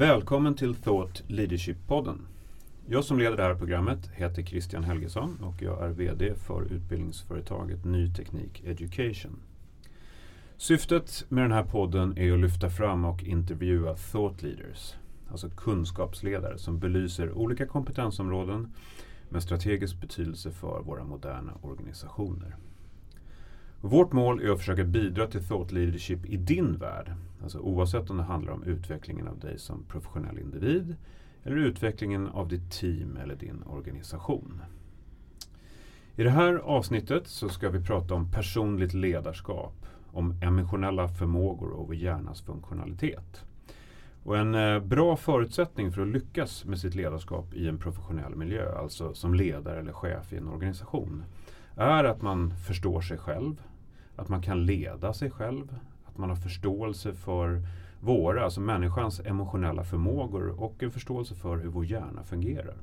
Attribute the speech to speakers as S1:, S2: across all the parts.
S1: Välkommen till Thought Leadership-podden. Jag som leder det här programmet heter Christian Helgesson och jag är VD för utbildningsföretaget Ny Teknik Education. Syftet med den här podden är att lyfta fram och intervjua thought leaders, alltså kunskapsledare som belyser olika kompetensområden med strategisk betydelse för våra moderna organisationer. Vårt mål är att försöka bidra till thought leadership i din värld. Alltså oavsett om det handlar om utvecklingen av dig som professionell individ eller utvecklingen av ditt team eller din organisation. I det här avsnittet så ska vi prata om personligt ledarskap, om emotionella förmågor och vår hjärnas funktionalitet. Och en eh, bra förutsättning för att lyckas med sitt ledarskap i en professionell miljö, alltså som ledare eller chef i en organisation, är att man förstår sig själv, att man kan leda sig själv, att man har förståelse för våra, alltså människans emotionella förmågor och en förståelse för hur vår hjärna fungerar.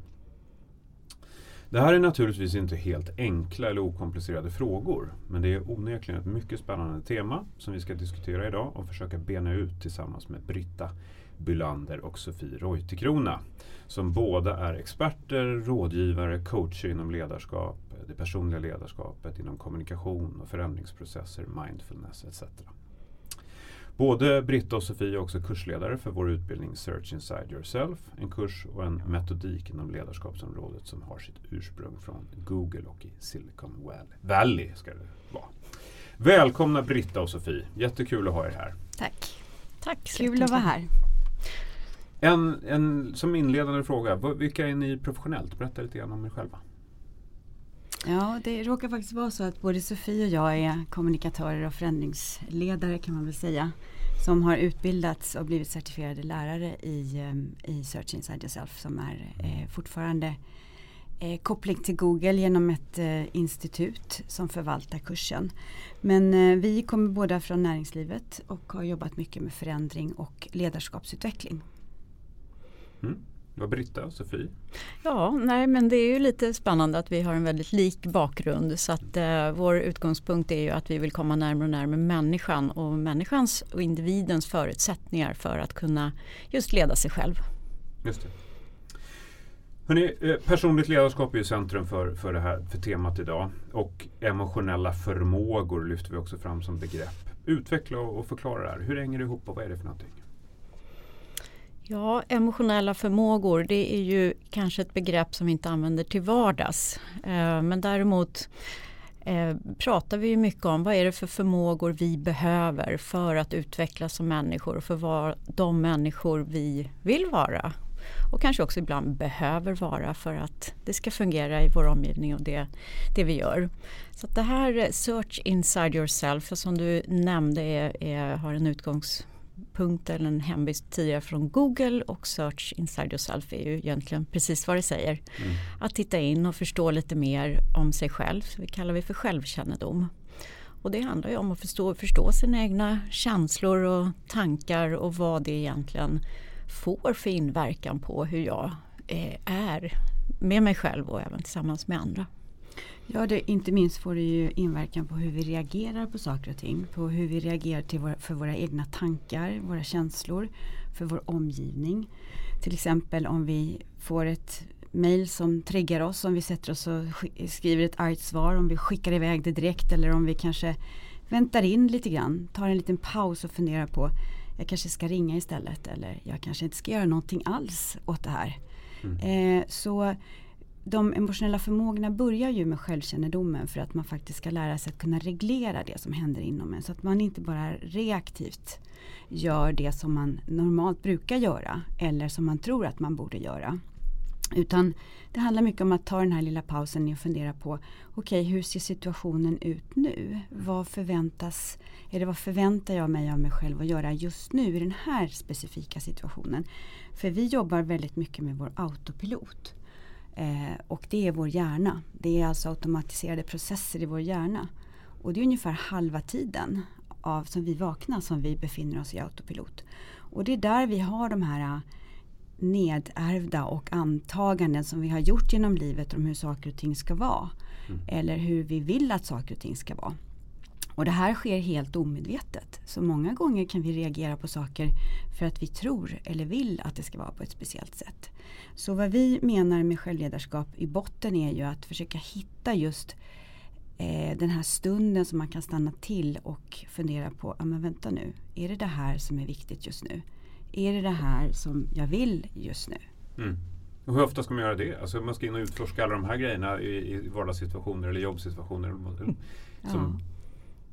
S1: Det här är naturligtvis inte helt enkla eller okomplicerade frågor, men det är onekligen ett mycket spännande tema som vi ska diskutera idag och försöka bena ut tillsammans med Britta Bylander och Sofie Reuterkrona som båda är experter, rådgivare, coacher inom ledarskap, det personliga ledarskapet inom kommunikation och förändringsprocesser, mindfulness etc. Både Britta och Sofie är också kursledare för vår utbildning Search Inside Yourself, en kurs och en metodik inom ledarskapsområdet som har sitt ursprung från Google och i Silicon Valley. Ska det vara. Välkomna Britta och Sofie, jättekul att ha er här.
S2: Tack.
S3: Tack.
S2: Kul att vara här.
S1: En, en, som inledande fråga, vilka är ni professionellt? Berätta lite grann om er själva.
S2: Ja, det råkar faktiskt vara så att både Sofie och jag är kommunikatörer och förändringsledare kan man väl säga. Som har utbildats och blivit certifierade lärare i, ehm, i Search Inside Yourself som är eh, fortfarande eh, koppling till Google genom ett eh, institut som förvaltar kursen. Men eh, vi kommer båda från näringslivet och har jobbat mycket med förändring och ledarskapsutveckling.
S1: Mm. Vad Britta och Sofie?
S3: Ja, nej men det är ju lite spännande att vi har en väldigt lik bakgrund så att eh, vår utgångspunkt är ju att vi vill komma närmare och närmare människan och människans och individens förutsättningar för att kunna just leda sig själv.
S1: Just det. Hörrni, eh, personligt ledarskap är ju centrum för, för, det här, för temat idag och emotionella förmågor lyfter vi också fram som begrepp. Utveckla och förklara det här. Hur hänger det ihop och vad är det för någonting?
S3: Ja, emotionella förmågor det är ju kanske ett begrepp som vi inte använder till vardags. Eh, men däremot eh, pratar vi mycket om vad är det för förmågor vi behöver för att utvecklas som människor och för vara de människor vi vill vara. Och kanske också ibland behöver vara för att det ska fungera i vår omgivning och det, det vi gör. Så det här eh, Search Inside Yourself som du nämnde är, är, har en utgångspunkt punkt eller en hemvist tidigare från Google och Search Inside Yourself är ju egentligen precis vad det säger. Mm. Att titta in och förstå lite mer om sig själv, det kallar vi för självkännedom. Och det handlar ju om att förstå, förstå sina egna känslor och tankar och vad det egentligen får för inverkan på hur jag eh, är med mig själv och även tillsammans med andra.
S2: Ja, det, inte minst får det ju inverkan på hur vi reagerar på saker och ting. På hur vi reagerar till våra, för våra egna tankar, våra känslor, för vår omgivning. Till exempel om vi får ett mail som triggar oss, om vi sätter oss och skriver ett argt svar, om vi skickar iväg det direkt eller om vi kanske väntar in lite grann, tar en liten paus och funderar på jag kanske ska ringa istället eller jag kanske inte ska göra någonting alls åt det här. Mm. Eh, så de emotionella förmågorna börjar ju med självkännedomen för att man faktiskt ska lära sig att kunna reglera det som händer inom en. Så att man inte bara reaktivt gör det som man normalt brukar göra eller som man tror att man borde göra. Utan det handlar mycket om att ta den här lilla pausen och fundera på okej okay, hur ser situationen ut nu? Vad förväntas, eller vad förväntar jag mig av mig själv att göra just nu i den här specifika situationen? För vi jobbar väldigt mycket med vår autopilot. Eh, och det är vår hjärna. Det är alltså automatiserade processer i vår hjärna. Och det är ungefär halva tiden av som vi vaknar som vi befinner oss i autopilot. Och det är där vi har de här eh, nedärvda och antaganden som vi har gjort genom livet om hur saker och ting ska vara. Mm. Eller hur vi vill att saker och ting ska vara. Och det här sker helt omedvetet. Så många gånger kan vi reagera på saker för att vi tror eller vill att det ska vara på ett speciellt sätt. Så vad vi menar med självledarskap i botten är ju att försöka hitta just eh, den här stunden som man kan stanna till och fundera på, ja men vänta nu, är det det här som är viktigt just nu? Är det det här som jag vill just nu?
S1: Mm. Och hur ofta ska man göra det? Alltså man ska in och utforska alla de här grejerna i, i vardagssituationer eller jobbsituationer. Som, ja.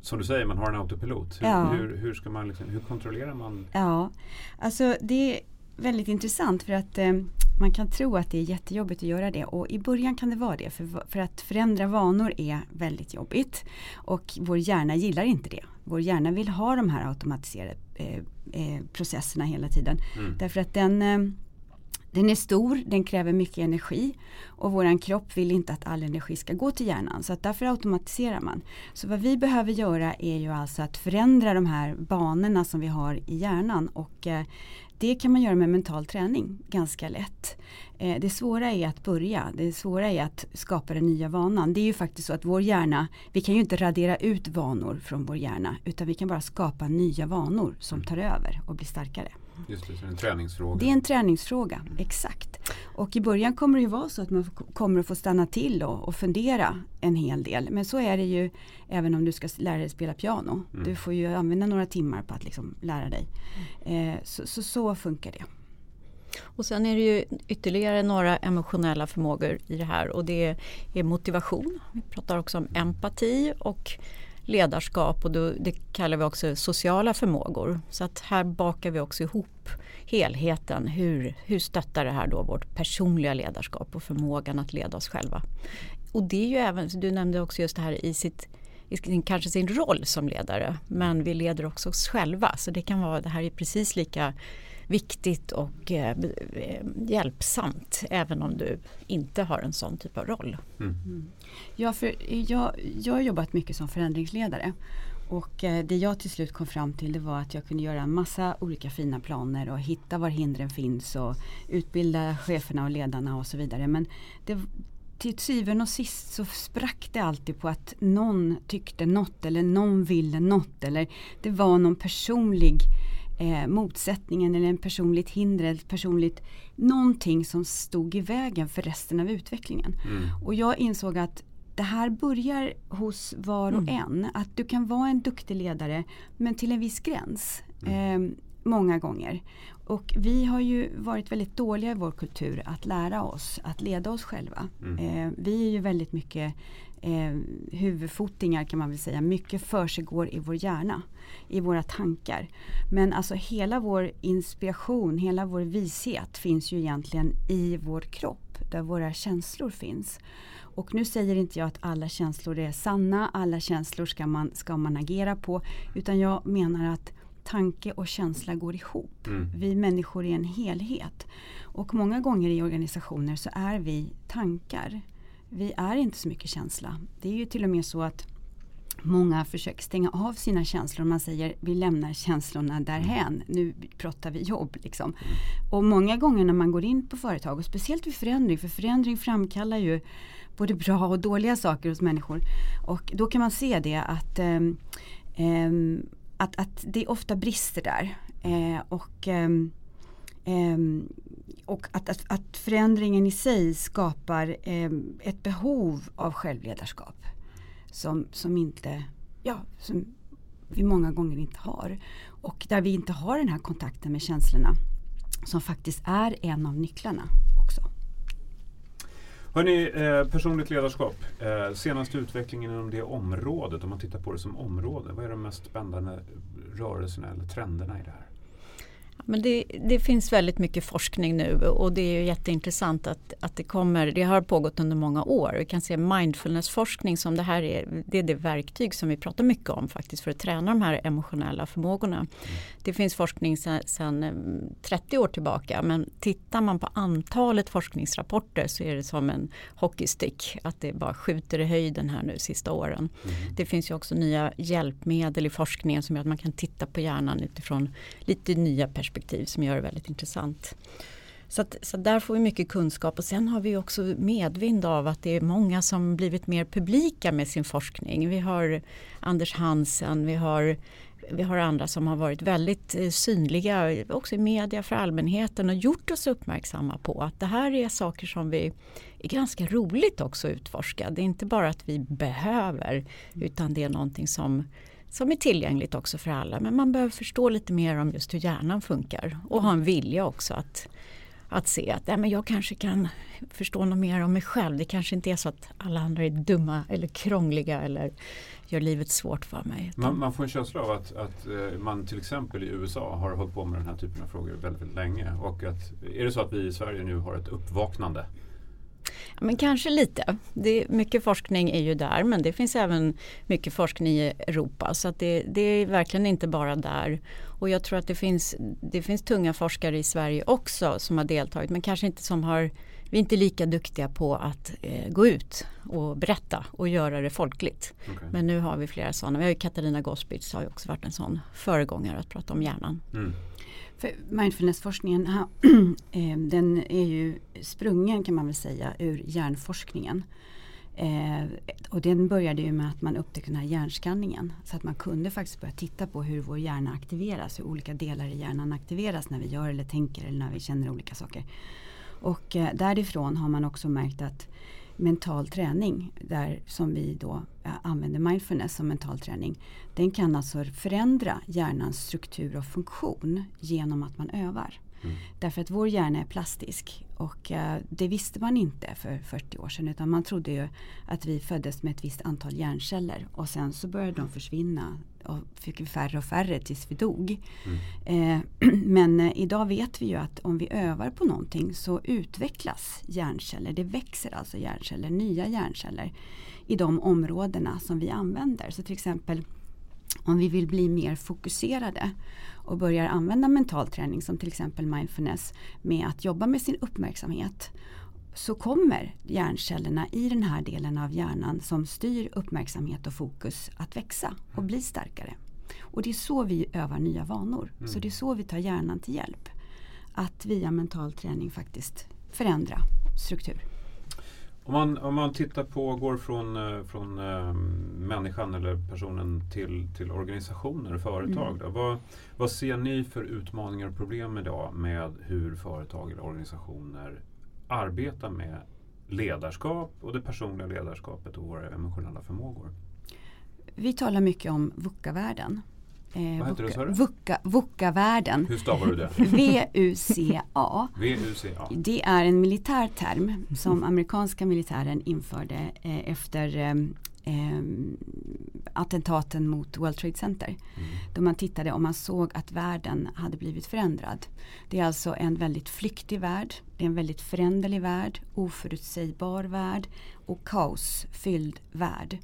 S1: Som du säger, man har en autopilot. Hur, ja. hur, hur, ska man liksom, hur kontrollerar man?
S2: Ja, alltså det är väldigt intressant för att eh, man kan tro att det är jättejobbigt att göra det och i början kan det vara det för, för att förändra vanor är väldigt jobbigt och vår hjärna gillar inte det. Vår hjärna vill ha de här automatiserade eh, eh, processerna hela tiden. Mm. Därför att den eh, den är stor, den kräver mycket energi och våran kropp vill inte att all energi ska gå till hjärnan så att därför automatiserar man. Så vad vi behöver göra är ju alltså att förändra de här banorna som vi har i hjärnan och eh, det kan man göra med mental träning ganska lätt. Eh, det svåra är att börja, det svåra är att skapa den nya vanan. Det är ju faktiskt så att vår hjärna, vi kan ju inte radera ut vanor från vår hjärna utan vi kan bara skapa nya vanor som tar över och blir starkare.
S1: Just det, så det är en träningsfråga.
S2: Det är en träningsfråga, mm. exakt. Och i början kommer det ju vara så att man kommer att få stanna till och, och fundera en hel del. Men så är det ju även om du ska lära dig spela piano. Mm. Du får ju använda några timmar på att liksom lära dig. Eh, så, så, så funkar det.
S3: Och sen är det ju ytterligare några emotionella förmågor i det här och det är motivation. Vi pratar också om empati och ledarskap och då, det kallar vi också sociala förmågor. Så att här bakar vi också ihop helheten. Hur, hur stöttar det här då vårt personliga ledarskap och förmågan att leda oss själva? Och det är ju även, du nämnde också just det här i sitt i sin, kanske sin roll som ledare men vi leder också oss själva så det kan vara, det här är precis lika viktigt och eh, eh, hjälpsamt även om du inte har en sån typ av roll. Mm.
S2: Mm. Ja, för jag, jag har jobbat mycket som förändringsledare och eh, det jag till slut kom fram till det var att jag kunde göra en massa olika fina planer och hitta var hindren finns och utbilda cheferna och ledarna och så vidare. Men det, till syvende och sist så sprack det alltid på att någon tyckte något eller någon ville något eller det var någon personlig eh, motsättningen eller en personligt hinder, ett personligt någonting som stod i vägen för resten av utvecklingen. Mm. Och jag insåg att det här börjar hos var och mm. en. Att du kan vara en duktig ledare men till en viss gräns. Mm. Eh, många gånger. Och vi har ju varit väldigt dåliga i vår kultur att lära oss att leda oss själva. Mm. Eh, vi är ju väldigt mycket eh, huvudfotingar kan man väl säga. Mycket försiggår i vår hjärna, i våra tankar. Men alltså hela vår inspiration, hela vår vishet finns ju egentligen i vår kropp, där våra känslor finns. Och nu säger inte jag att alla känslor är sanna, alla känslor ska man, ska man agera på. Utan jag menar att tanke och känsla går ihop. Mm. Vi människor är en helhet. Och många gånger i organisationer så är vi tankar vi är inte så mycket känsla. Det är ju till och med så att många försöker stänga av sina känslor. Man säger vi lämnar känslorna därhän. Nu pratar vi jobb. Liksom. Och många gånger när man går in på företag och speciellt vid förändring. För förändring framkallar ju både bra och dåliga saker hos människor. Och då kan man se det att, ähm, ähm, att, att det ofta brister där. Äh, och ähm, och att, att, att, förändringen i sig skapar eh, ett behov av självledarskap. Som, som, inte, ja, som vi många gånger inte har. Och där vi inte har den här kontakten med känslorna. Som faktiskt är en av nycklarna också.
S1: Hörrni, eh, personligt ledarskap. Eh, senaste utvecklingen inom det området, om man tittar på det som område. Vad är de mest spännande rörelserna eller trenderna i det här?
S3: Men det, det, finns väldigt mycket forskning nu och det är jätteintressant att, att det kommer, det har pågått under många år. Vi kan se mindfulnessforskning som det här är, det är det verktyg som vi pratar mycket om faktiskt för att träna de här emotionella förmågorna. Mm. Det finns forskning sedan 30 år tillbaka men tittar man på antalet forskningsrapporter så är det som en hockeystick. Att det bara skjuter i höjden här nu sista åren. Mm. Det finns ju också nya hjälpmedel i forskningen som gör att man kan titta på hjärnan utifrån lite nya perspektiv perspektiv som gör det väldigt intressant. Så, att, så där får vi mycket kunskap och sen har vi också medvind av att det är många som blivit mer publika med sin forskning. Vi har Anders Hansen, vi har vi har andra som har varit väldigt eh, synliga också i media för allmänheten och gjort oss uppmärksamma på att det här är saker som vi är ganska roligt också att utforska. Det är inte bara att vi behöver utan det är någonting som, som är tillgängligt också för alla. Men man behöver förstå lite mer om just hur hjärnan funkar och ha en vilja också att att se att ja, men jag kanske kan förstå något mer om mig själv. Det kanske inte är så att alla andra är dumma eller krångliga eller gör livet svårt för mig.
S1: Man, man får en känsla av att, att eh, man till exempel i USA har hållit på med den här typen av frågor väldigt, väldigt länge. Och att, är det så att vi i Sverige nu har ett uppvaknande?
S3: Men kanske lite. Det, mycket forskning är ju där men det finns även mycket forskning i Europa så det, det, är verkligen inte bara där. Och jag tror att det finns, det finns tunga forskare i Sverige också som har deltagit men kanske inte som har vi är inte lika duktiga på att eh, gå ut och berätta och göra det folkligt. Okay. Men nu har vi flera sådana. Vi har ju Katarina Gospitz har ju också varit en sån föregångare att prata om hjärnan. Mm.
S2: För mindfulnessforskningen eh, den är ju sprungen kan man väl säga ur hjärnforskningen. Eh, och den började ju med att man upptäckte den här hjärnskanningen. Så att man kunde faktiskt börja titta på hur vår hjärna aktiveras. Hur olika delar i hjärnan aktiveras när vi gör eller tänker eller när vi känner olika saker. Och eh, därifrån har man också märkt att mental träning, där som vi då eh, använder mindfulness som mental träning, den kan alltså förändra hjärnans struktur och funktion genom att man övar. Mm. Därför att vår hjärna är plastisk och uh, det visste man inte för 40 år sedan utan man trodde ju att vi föddes med ett visst antal hjärnceller och sen så började de försvinna och fick färre och färre tills vi dog. Mm. Eh, men eh, idag vet vi ju att om vi övar på någonting så utvecklas hjärnceller. Det växer alltså hjärnceller, nya hjärnceller i de områdena som vi använder. Så till exempel om vi vill bli mer fokuserade och börjar använda mental träning som till exempel mindfulness med att jobba med sin uppmärksamhet så kommer hjärncellerna i den här delen av hjärnan som styr uppmärksamhet och fokus att växa och bli starkare. Och det är så vi övar nya vanor. Mm. Så det är så vi tar hjärnan till hjälp. Att via mental träning faktiskt förändra struktur.
S1: Om man, om man tittar på, går från, eh, från äh, människan eller personen till, till organisationer och företag. Mm. Då, vad, vad ser ni för utmaningar och problem idag med hur företag eller organisationer arbetar med ledarskap och det personliga ledarskapet och våra emotionella förmågor?
S2: Vi talar mycket om VUCA-världen.
S1: Eh, Vad heter
S2: det VUCA, VUCA-världen.
S1: Hur stavar du det?
S2: V-U-C-A.
S1: V-U-C-A.
S2: Det är en militär term som amerikanska militären införde eh, efter eh, attentaten mot World Trade Center. Mm. Då man tittade och man såg att världen hade blivit förändrad. Det är alltså en väldigt flyktig värld. Det är en väldigt föränderlig värld, oförutsägbar värld och kaosfylld värld.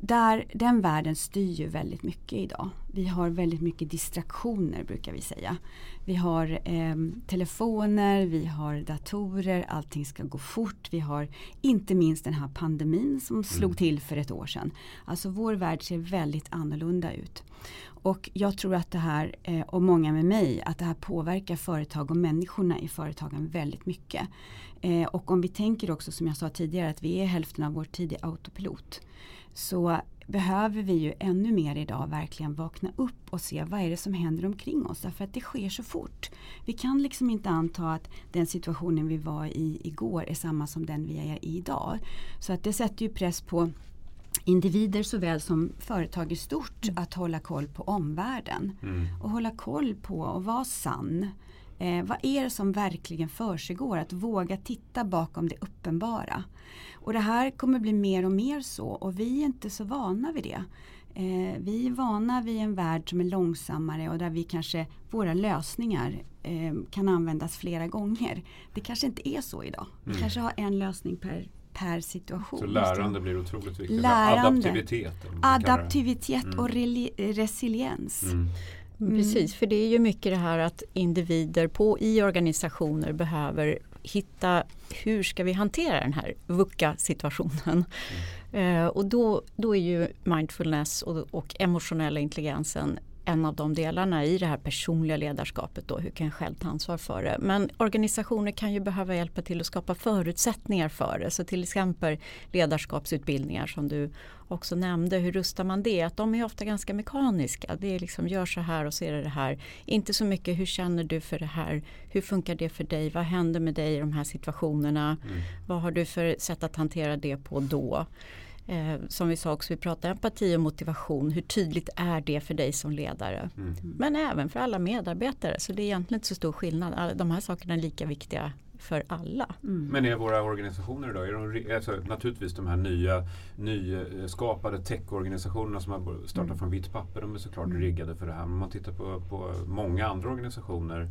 S2: Där, den världen styr ju väldigt mycket idag. Vi har väldigt mycket distraktioner brukar vi säga. Vi har eh, telefoner, vi har datorer, allting ska gå fort. Vi har inte minst den här pandemin som slog mm. till för ett år sedan. Alltså vår värld ser väldigt annorlunda ut. Och jag tror att det här, eh, och många med mig, att det här påverkar företag och människorna i företagen väldigt mycket. Eh, och om vi tänker också som jag sa tidigare att vi är hälften av vår tid i autopilot så behöver vi ju ännu mer idag verkligen vakna upp och se vad är det som händer omkring oss. Därför att det sker så fort. Vi kan liksom inte anta att den situationen vi var i igår är samma som den vi är i idag. Så att det sätter ju press på individer såväl som företag i stort mm. att hålla koll på omvärlden. Mm. Och hålla koll på och vara sann. Eh, vad är det som verkligen försiggår? Att våga titta bakom det uppenbara. Och det här kommer bli mer och mer så och vi är inte så vana vid det. Eh, vi är vana vid en värld som är långsammare och där vi kanske, våra lösningar eh, kan användas flera gånger. Det kanske inte är så idag. Vi mm. kanske har en lösning per per situation.
S1: Så lärande blir otroligt viktigt. Lärande, adaptivitet.
S2: Adaptivitet mm. och resiliens. Mm.
S3: Mm. Precis, för det är ju mycket det här att individer på, i organisationer behöver hitta hur ska vi hantera den här VUCA-situationen. Mm. Eh, och då, då är ju mindfulness och, och emotionella intelligensen en av de delarna i det här personliga ledarskapet. Då, hur kan jag själv ta ansvar för det? Men organisationer kan ju behöva hjälpa till att skapa förutsättningar för det. Så till exempel ledarskapsutbildningar som du också nämnde. Hur rustar man det? Att de är ofta ganska mekaniska. Det är liksom gör så här och så är det det här. Inte så mycket hur känner du för det här? Hur funkar det för dig? Vad händer med dig i de här situationerna? Mm. Vad har du för sätt att hantera det på då? Eh, som vi sa också, vi pratar empati och motivation. Hur tydligt är det för dig som ledare? Mm. Men även för alla medarbetare. Så det är egentligen inte så stor skillnad. De här sakerna är lika viktiga för alla.
S1: Mm. Men är våra organisationer idag, är de, alltså, naturligtvis de här nya nyskapade techorganisationerna som har startat mm. från vitt papper, de är såklart mm. riggade för det här. Men om man tittar på, på många andra organisationer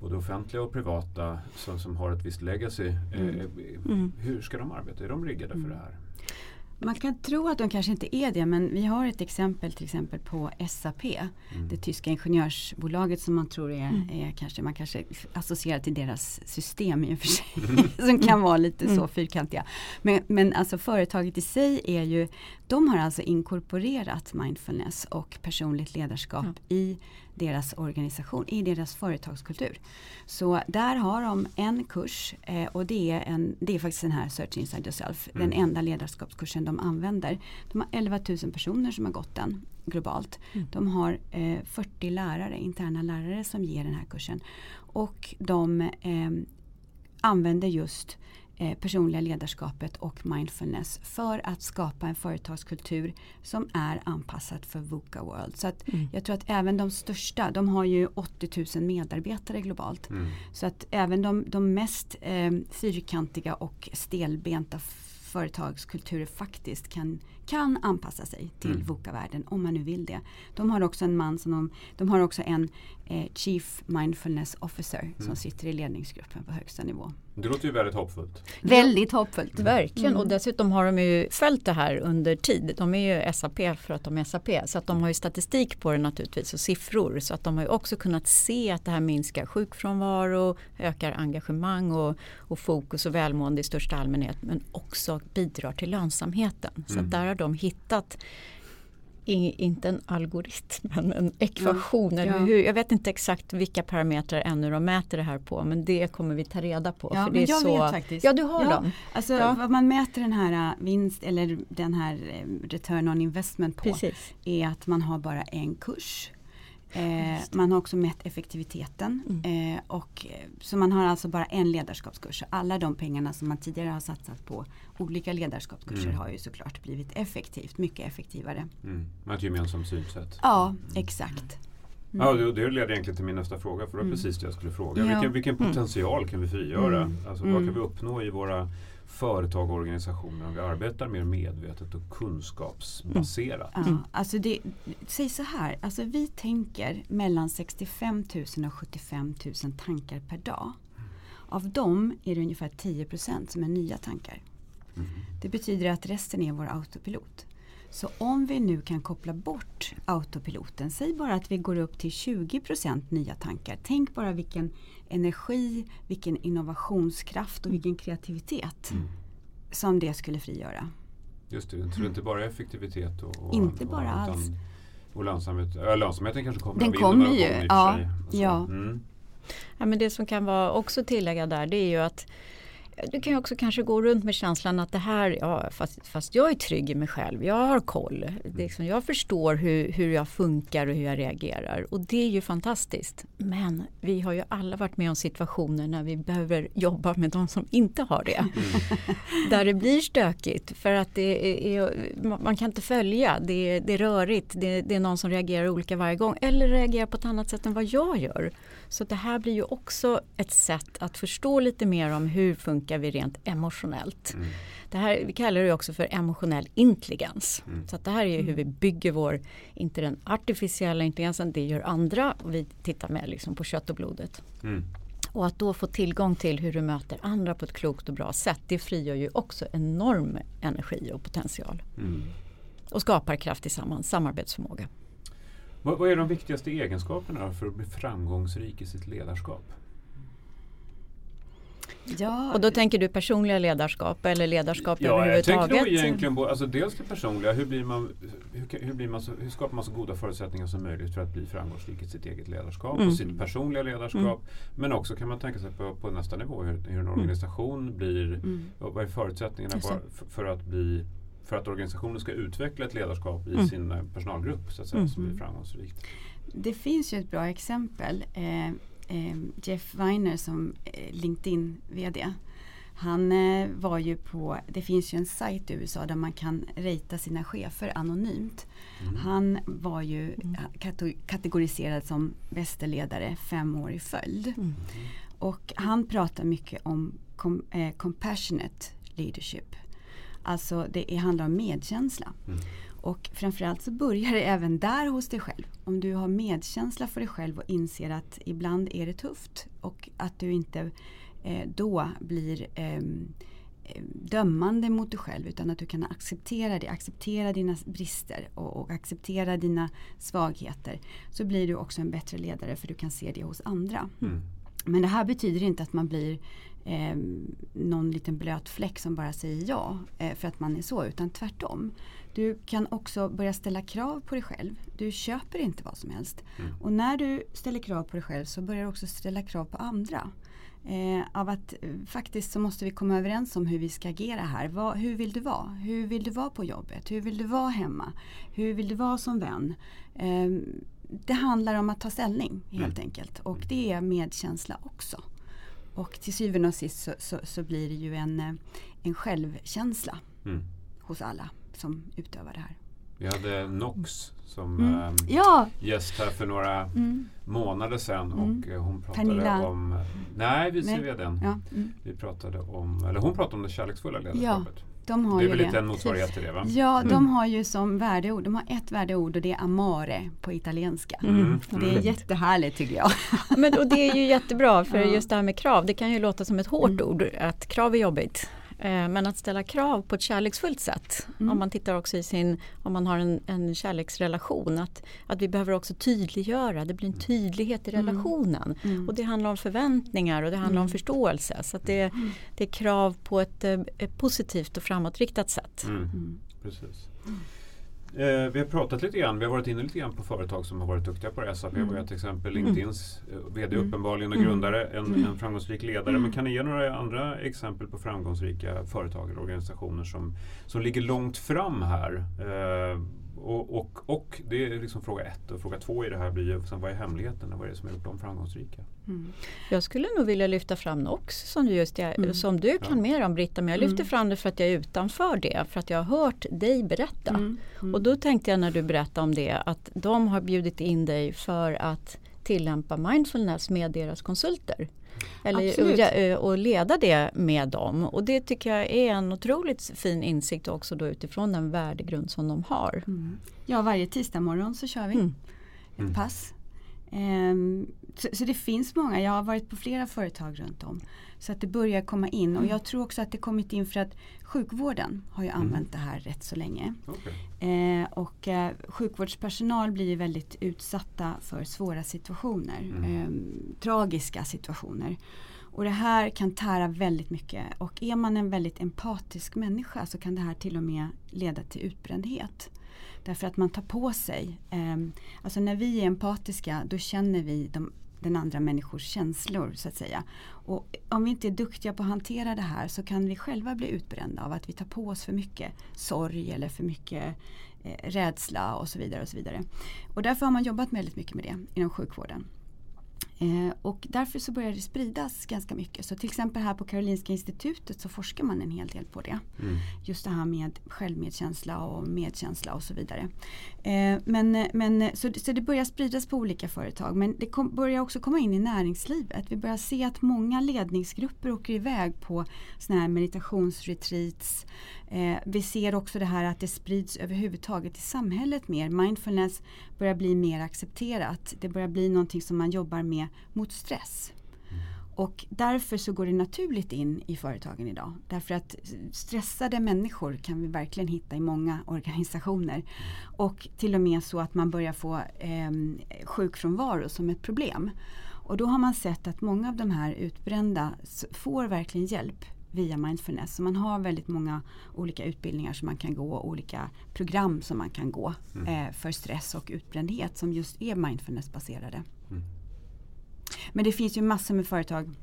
S1: både offentliga och privata som, som har ett visst legacy. Mm. Eh, mm. hur ska de arbeta? Är de riggade för det här?
S2: Man kan tro att de kanske inte är det men vi har ett exempel till exempel på SAP. Mm. Det tyska ingenjörsbolaget som man tror är, mm. är, kanske, man kanske associerar till deras system i och för sig. Mm. som kan vara lite så mm. fyrkantiga. Men, men alltså företaget i sig är ju, de har alltså inkorporerat mindfulness och personligt ledarskap i deras organisation, i deras företagskultur. Så där har de en kurs eh, och det är, en, det är faktiskt den här Search Inside Yourself, mm. den enda ledarskapskursen de använder. De har 11 000 personer som har gått den globalt. Mm. De har eh, 40 lärare, interna lärare som ger den här kursen. Och de eh, använder just Eh, personliga ledarskapet och mindfulness för att skapa en företagskultur som är anpassad för VUCA World. Så att mm. Jag tror att även de största, de har ju 80 000 medarbetare globalt. Mm. Så att även de, de mest eh, fyrkantiga och stelbenta företagskulturer faktiskt kan, kan anpassa sig till mm. VUCA-världen om man nu vill det. De har också en man som de, de har också en eh, Chief Mindfulness Officer mm. som sitter i ledningsgruppen på högsta nivå.
S1: Det låter ju väldigt hoppfullt.
S2: Väldigt hoppfullt.
S3: Mm. Verkligen och dessutom har de ju följt det här under tid. De är ju SAP för att de är SAP så att de har ju statistik på det naturligtvis och siffror så att de har ju också kunnat se att det här minskar sjukfrånvaro, ökar engagemang och, och fokus och välmående i största allmänhet men också bidrar till lönsamheten. Så mm. där har de hittat inte en algoritm men en ekvation. Ja, ja. Hur, jag vet inte exakt vilka parametrar ännu de mäter det här på men det kommer vi ta reda på.
S2: Ja,
S3: för
S2: det
S3: är
S2: jag
S3: så...
S2: vet faktiskt.
S3: Ja, du har
S2: ja,
S3: dem.
S2: Alltså, ja. Vad man mäter den här äh, vinst eller den här äh, return on investment på Precis. är att man har bara en kurs Eh, man har också mätt effektiviteten. Mm. Eh, och, eh, så man har alltså bara en ledarskapskurs. Alla de pengarna som man tidigare har satsat på olika ledarskapskurser mm. har ju såklart blivit effektivt, mycket effektivare.
S1: Mm. Ett gemensamt synsätt.
S2: Ja, mm. exakt.
S1: Mm. Ja, det, det leder egentligen till min nästa fråga för det var mm. precis det jag skulle fråga. Ja. Vilken, vilken potential kan vi frigöra? Alltså, Vad kan vi uppnå i våra företag och organisationer om vi arbetar mer medvetet och kunskapsbaserat?
S2: Mm. Ja, alltså det, säg så här, alltså vi tänker mellan 65 000 och 75 000 tankar per dag. Av dem är det ungefär 10% som är nya tankar. Mm. Det betyder att resten är vår autopilot. Så om vi nu kan koppla bort autopiloten, säg bara att vi går upp till 20% nya tankar. Tänk bara vilken energi, vilken innovationskraft och vilken kreativitet mm. som det skulle frigöra.
S1: Just det, det är inte bara effektivitet och, och
S2: inte bara
S1: och,
S2: alls.
S1: Och lönsamhet, äh, lönsamheten kanske kommer
S2: Den kommer ju. Ja, ja.
S3: Mm. ja. men det som kan vara också tillägga där det är ju att du kan ju också kanske gå runt med känslan att det här, ja, fast, fast jag är trygg i mig själv, jag har koll. Det liksom, jag förstår hur, hur jag funkar och hur jag reagerar. Och det är ju fantastiskt. Men vi har ju alla varit med om situationer när vi behöver jobba med de som inte har det. Mm. Där det blir stökigt för att det är, man kan inte följa, det är, det är rörigt, det, det är någon som reagerar olika varje gång eller reagerar på ett annat sätt än vad jag gör. Så det här blir ju också ett sätt att förstå lite mer om hur funkar vi rent emotionellt. Mm. Det här, vi kallar det också för emotionell intelligens. Mm. Så det här är hur vi bygger vår, inte den artificiella intelligensen, det gör andra och vi tittar med liksom på kött och blodet. Mm. Och att då få tillgång till hur du möter andra på ett klokt och bra sätt det frigör ju också enorm energi och potential. Mm. Och skapar kraft tillsammans, samarbetsförmåga.
S1: Vad, vad är de viktigaste egenskaperna för att bli framgångsrik i sitt ledarskap?
S2: Ja,
S3: Och då tänker du personliga ledarskap eller ledarskap
S1: Ja, jag
S3: överhuvudtaget?
S1: tänker nog egentligen på, alltså dels det personliga, hur, blir man, hur, hur, blir man så, hur skapar man så goda förutsättningar som möjligt för att bli framgångsrik i sitt eget ledarskap
S3: Mm.
S1: och sitt personliga ledarskap. Men också kan man tänka sig på, på nästa nivå, hur, hur en organisation blir,
S2: Mm.
S1: och vad är förutsättningarna för, för att bli för att organisationen ska utveckla ett ledarskap i
S3: Mm.
S1: sin eh, personalgrupp så att säga,
S3: Mm.
S1: som blir framgångsrikt.
S2: Det finns ju ett bra exempel. Eh, eh, Jeff Weiner som eh, LinkedIn-VD. Han eh, var ju på, det finns ju en sajt i USA där man kan rita sina chefer anonymt.
S1: Mm.
S2: Han var ju kato- kategoriserad som bästa ledare fem år i följd.
S3: Mm.
S2: Och han pratar mycket om com, eh, compassionate leadership. Alltså det är, handlar om medkänsla. Och framförallt så börjar det även där hos dig själv. Om du har medkänsla för dig själv och inser att ibland är det tufft och att du inte eh, då blir eh, dömande mot dig själv utan att du kan acceptera det, acceptera dina brister och, och acceptera dina svagheter. Så blir du också en bättre ledare för du kan se det hos andra.
S1: Mm.
S2: Men det här betyder inte att man blir eh, någon liten blöt fläck som bara säger ja eh, för att man är så utan tvärtom. Du kan också börja ställa krav på dig själv. Du köper inte vad som helst.
S1: Mm.
S2: Och när du ställer krav på dig själv så börjar du också ställa krav på andra. Eh, av att eh, faktiskt så måste vi komma överens om hur vi ska agera här. Vad, hur vill du vara? Hur vill du vara på jobbet? Hur vill du vara hemma? Hur vill du vara som vän? Eh, det handlar om att ta ställning helt
S1: Mm.
S2: enkelt. Och det är medkänsla också. Och till syvende och sist så, så, så blir det ju en, eh, en självkänsla
S1: Mm.
S2: hos alla som utövar det här.
S1: Vi hade Nox som
S2: Mm.
S1: ehm,
S2: Ja!
S1: gäst här för några
S2: Mm.
S1: månader sedan
S2: Mm.
S1: och eh, hon pratade
S2: Pernilla.
S1: om Nej, vi ser den.
S2: ja. Mm.
S1: Vi pratade om, eller hon pratade om det kärleksfulla ledarskapet.
S2: De har
S1: det är
S2: ju
S1: väl
S2: det.
S1: lite en motsvarighet till det va?
S2: Ja, de har ju som värdeord, de har ett värdeord och det är amare på italienska.
S1: Mm.
S2: Det är jättehärligt tycker jag.
S3: Men, och det är ju jättebra för
S2: Ja.
S3: just det här med krav, det kan ju låta som ett hårt
S2: Mm.
S3: ord, att krav är jobbigt. Eh, Men att ställa krav på ett kärleksfullt sätt,
S2: Mm.
S3: om man tittar också i sin, om man har en, en kärleksrelation, att, att vi behöver också tydliggöra, det blir en tydlighet i
S2: Mm.
S3: relationen.
S2: Mm.
S3: Och det handlar om förväntningar och det handlar om
S2: Mm.
S3: förståelse. Så att det, det är krav på ett, eh, ett positivt och framåtriktat sätt.
S1: Mm.
S2: Mm.
S1: Precis. Eh, vi har pratat lite grann, vi har varit inne lite grann på företag som har varit duktiga på det. SAP var ju till exempel LinkedIns eh, VD
S2: Mm.
S1: uppenbarligen och
S2: Mm.
S1: grundare, en,
S2: Mm.
S1: en framgångsrik ledare. Men kan ni ge några andra exempel på framgångsrika företag eller organisationer som, som ligger långt fram här? Eh, och, och, och det är liksom fråga ett och fråga två i det här blir ju sen, vad är hemligheten och vad är det som har gjort dem framgångsrika?
S2: Mm.
S3: Jag skulle nog vilja lyfta fram Nox som du, just är,
S2: Mm.
S3: som du kan
S1: Ja.
S3: mer om Britta, men jag lyfter
S2: Mm.
S3: fram det för att jag är utanför det, för att jag har hört dig berätta.
S2: Mm. Mm.
S3: Och då tänkte jag när du berättade om det att de har bjudit in dig för att tillämpa mindfulness med deras konsulter. Eller, och, ja, och leda det med dem. Och det tycker jag är en otroligt fin insikt också då utifrån den värdegrund som de har.
S2: Mm. Ja, varje tisdag morgon så kör vi
S3: Mm.
S2: ett
S1: Mm.
S2: pass. Ehm, så, så det finns många, jag har varit på flera företag runt om. Så att det börjar komma in
S3: Mm.
S2: och jag tror också att det kommit in för att sjukvården har ju använt det här rätt så länge.
S1: Okej.
S2: Eh, och eh, sjukvårdspersonal blir ju väldigt utsatta för svåra situationer.
S1: Mm.
S2: Eh, tragiska situationer. Och det här kan tära väldigt mycket. Och är man en väldigt empatisk människa så kan det här till och med leda till utbrändhet. Därför att man tar på sig, eh, alltså när vi är empatiska då känner vi de, den andra människors känslor så att säga. Och om vi inte är duktiga på att hantera det här så kan vi själva bli utbrända av att vi tar på oss för mycket sorg eller för mycket eh, rädsla och så vidare. Och så vidare. Och därför har man jobbat väldigt mycket med det inom sjukvården. Eh, och därför så börjar det spridas ganska mycket. Så till exempel här på Karolinska institutet så forskar man en hel del på det.
S1: Mm.
S2: Just det här med självmedkänsla och medkänsla och så vidare. Eh, men, men, så, så det börjar spridas på olika företag men det kom, börjar också komma in i näringslivet. Vi börjar se att många ledningsgrupper åker iväg på såna här meditationsretreats. Eh, vi ser också det här att det sprids överhuvudtaget i samhället mer. Mindfulness börjar bli mer accepterat. Det börjar bli någonting som man jobbar med mot stress. Och därför så går det naturligt in i företagen idag. Därför att stressade människor kan vi verkligen hitta i många organisationer. Och till och med så att man börjar få eh, sjukfrånvaro som ett problem. Och Och då har man sett att många av de här utbrända får verkligen hjälp via mindfulness. Så man har väldigt många olika utbildningar som man kan gå, olika program som man kan gå mm. eh, för stress och utbrändhet som just är mindfulnessbaserade. Mm. Men det finns ju massor med företag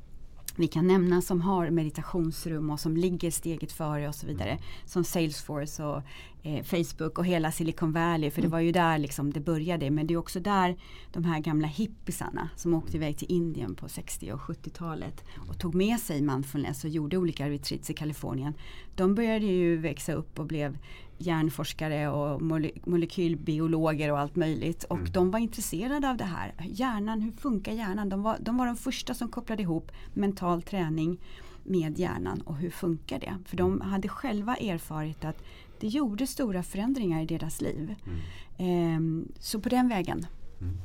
S2: vi kan nämna som har meditationsrum och som ligger steget före och så vidare. Som Salesforce och eh, Facebook och hela Silicon Valley. För det mm. var ju där liksom det började. Men det är också där de här gamla hippisarna som åkte iväg till Indien på 60 och 70-talet och tog med sig mindfulness och gjorde olika retreats i Kalifornien. De började ju växa upp och blev hjärnforskare och mole molekylbiologer och allt möjligt. Och mm. de var intresserade av det här. Hjärnan, hur funkar hjärnan? De var, de var de första som kopplade ihop mental träning med hjärnan och hur funkar det? För de hade själva erfarit att det gjorde stora förändringar i deras liv. Mm. Ehm, så på den vägen.
S3: Mm.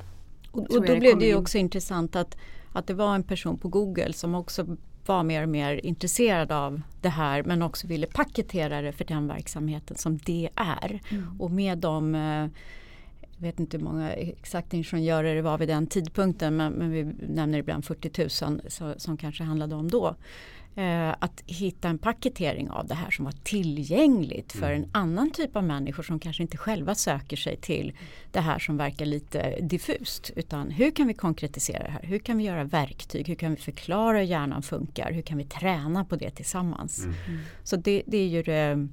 S3: Och, och, då blev det ju också intressant att, att det var en person på Google som också var mer och mer intresserad av det här men också ville paketera det för den verksamheten som det är. Mm. Och med de eh, jag vet inte hur många exakt ingenjörer det var vid den tidpunkten men, men vi nämner ibland 40 000 så, som kanske handlade om då eh, att hitta en paketering av det här som var tillgängligt för mm. en annan typ av människor som kanske inte själva söker sig till det här som verkar lite diffust. Utan hur kan vi konkretisera det här? Hur kan vi göra verktyg? Hur kan vi förklara hur hjärnan funkar? Hur kan vi träna på det tillsammans? Mm. mm. Så det, det, är ju det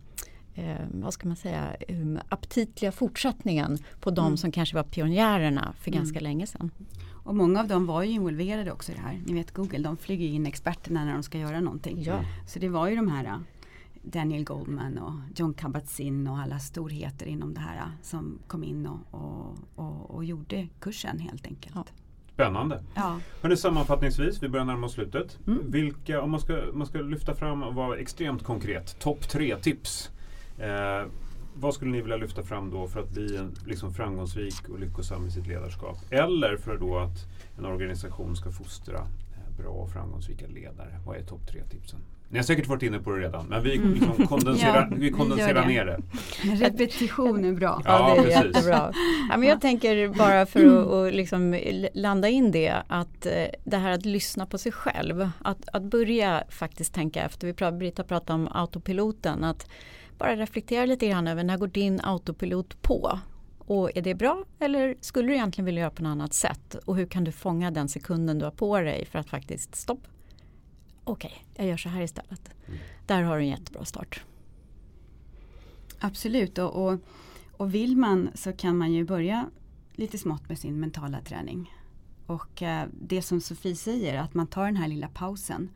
S3: eh, vad ska man säga, um, aptitliga fortsättningen på de mm. som kanske var pionjärerna för ganska mm. länge sedan.
S2: Och många av dem var ju involverade också i det här. Ni vet Google, de flyger in experterna när de ska göra någonting. Ja. Så det var ju de här Daniel Goldman och John Kabat-Zinn och alla storheter inom det här som kom in och, och, och, och gjorde kursen helt enkelt. Ja.
S1: Spännande. Ja. Hörrni, sammanfattningsvis, vi börjar närma oss slutet. Mm. Vilka, om man ska, man ska lyfta fram och vara extremt konkret, topp tre tips. Eh, vad skulle ni vilja lyfta fram då för att bli en, liksom framgångsrik och lyckosam i sitt ledarskap? Eller för då att en organisation ska fostra eh, bra och framgångsrika ledare? Vad är topp tre tipsen? Ni har säkert varit inne på det redan men vi mm. liksom kondenserar, ja, vi kondenserar ner det.
S2: Repetition är bra.
S3: Ja, ja det är jättebra. Ja, men jag tänker bara för att och liksom landa in det att eh, det här att lyssna på sig själv. Att, att börja faktiskt tänka efter. Vi prat, Brita pratade om autopiloten. Att bara reflektera lite grann över när går din autopilot på? Och är det bra eller skulle du egentligen vilja göra på något annat sätt? Och hur kan du fånga den sekunden du har på dig för att faktiskt stopp. Okej, okay, jag gör så här istället. Mm. Där har du en jättebra start.
S2: Absolut och, och, och vill man så kan man ju börja lite smått med sin mentala träning. Och eh, det som Sofie säger, att man tar den här lilla pausen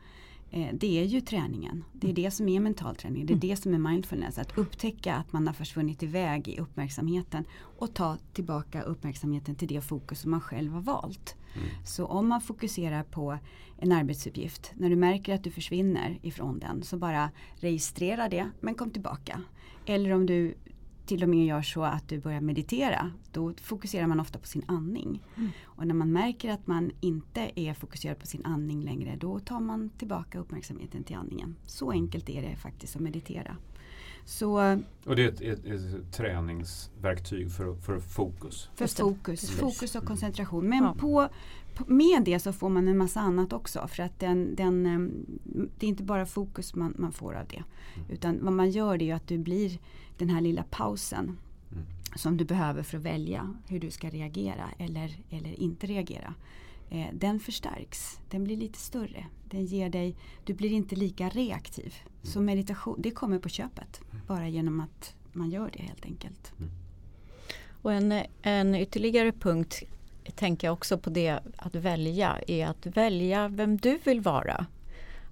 S2: Eh, det är ju träningen. Det är det som är mental träning. Det är det som är mindfulness. Att upptäcka att man har försvunnit iväg i uppmärksamheten och ta tillbaka uppmärksamheten till det fokus som man själv har valt. Mm. Så om man fokuserar på en arbetsuppgift, när du märker att du försvinner ifrån den så bara registrera det men kom tillbaka. Eller om du till och med gör så att du börjar meditera, då fokuserar man ofta på sin andning. Mm. Och när man märker att man inte är fokuserad på sin andning längre, då tar man tillbaka uppmärksamheten till andningen. Så enkelt är det faktiskt att meditera. Så,
S1: och det är ett, ett, ett träningsverktyg för, för fokus?
S2: För fokus, fokus och koncentration. Men ja. på, med det så får man en massa annat också. För att den, den, det är inte bara fokus man, man får av det. Mm. Utan vad man gör det är att du blir den här lilla pausen mm. som du behöver för att välja hur du ska reagera eller, eller inte reagera. Eh, den förstärks, den blir lite större. Den ger dig, du blir inte lika reaktiv. Så meditation, det kommer på köpet. Mm. Bara genom att man gör det helt enkelt. Mm.
S3: Och en, en ytterligare punkt tänker jag också på det att välja är att välja vem du vill vara.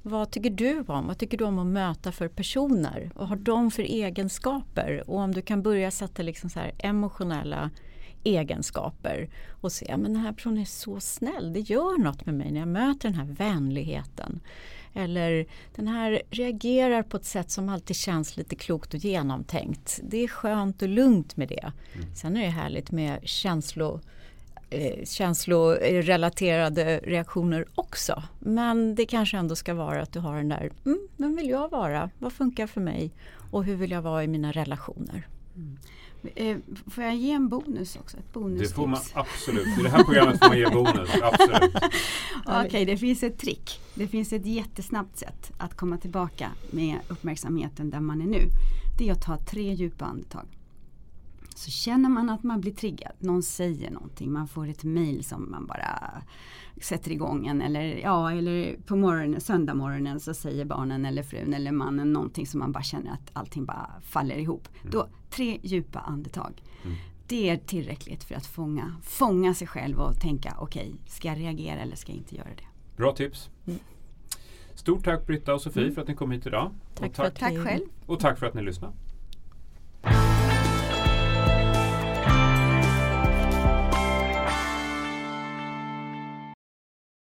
S3: Vad tycker du om? Vad tycker du om att möta för personer? Vad har de för egenskaper? Och om du kan börja sätta liksom så emotionella egenskaper och se att den här personen är så snäll, det gör något med mig när jag möter den här vänligheten. Eller den här reagerar på ett sätt som alltid känns lite klokt och genomtänkt. Det är skönt och lugnt med det. Mm. Sen är det härligt med känslor eh, känslorelaterade reaktioner också. Men det kanske ändå ska vara att du har den där, mm, vem vill jag vara? Vad funkar för mig? Och hur vill jag vara i mina relationer? Mm.
S2: Eh, får jag ge en bonus också? Ett bonustips?
S1: Det får man absolut. I det här programmet får man ge bonus. Absolut.
S2: Okej, okay, det finns ett trick. Det finns ett jättesnabbt sätt att komma tillbaka med uppmärksamheten där man är nu. Det är att ta tre djupa andetag. Så känner man att man blir triggad, någon säger någonting, man får ett mail som man bara sätter igång en eller, ja, eller på morgonen, söndag morgonen så säger barnen eller frun eller mannen någonting som man bara känner att allting bara faller ihop. Mm. Då, tre djupa andetag. Mm. Det är tillräckligt för att fånga, fånga sig själv och tänka okej, okay, ska jag reagera eller ska jag inte göra det?
S1: Bra tips. Mm. Stort tack Britta och Sofie mm. för att ni kom hit idag.
S2: Tack, tack, tack själv.
S1: Och tack för att ni lyssnade.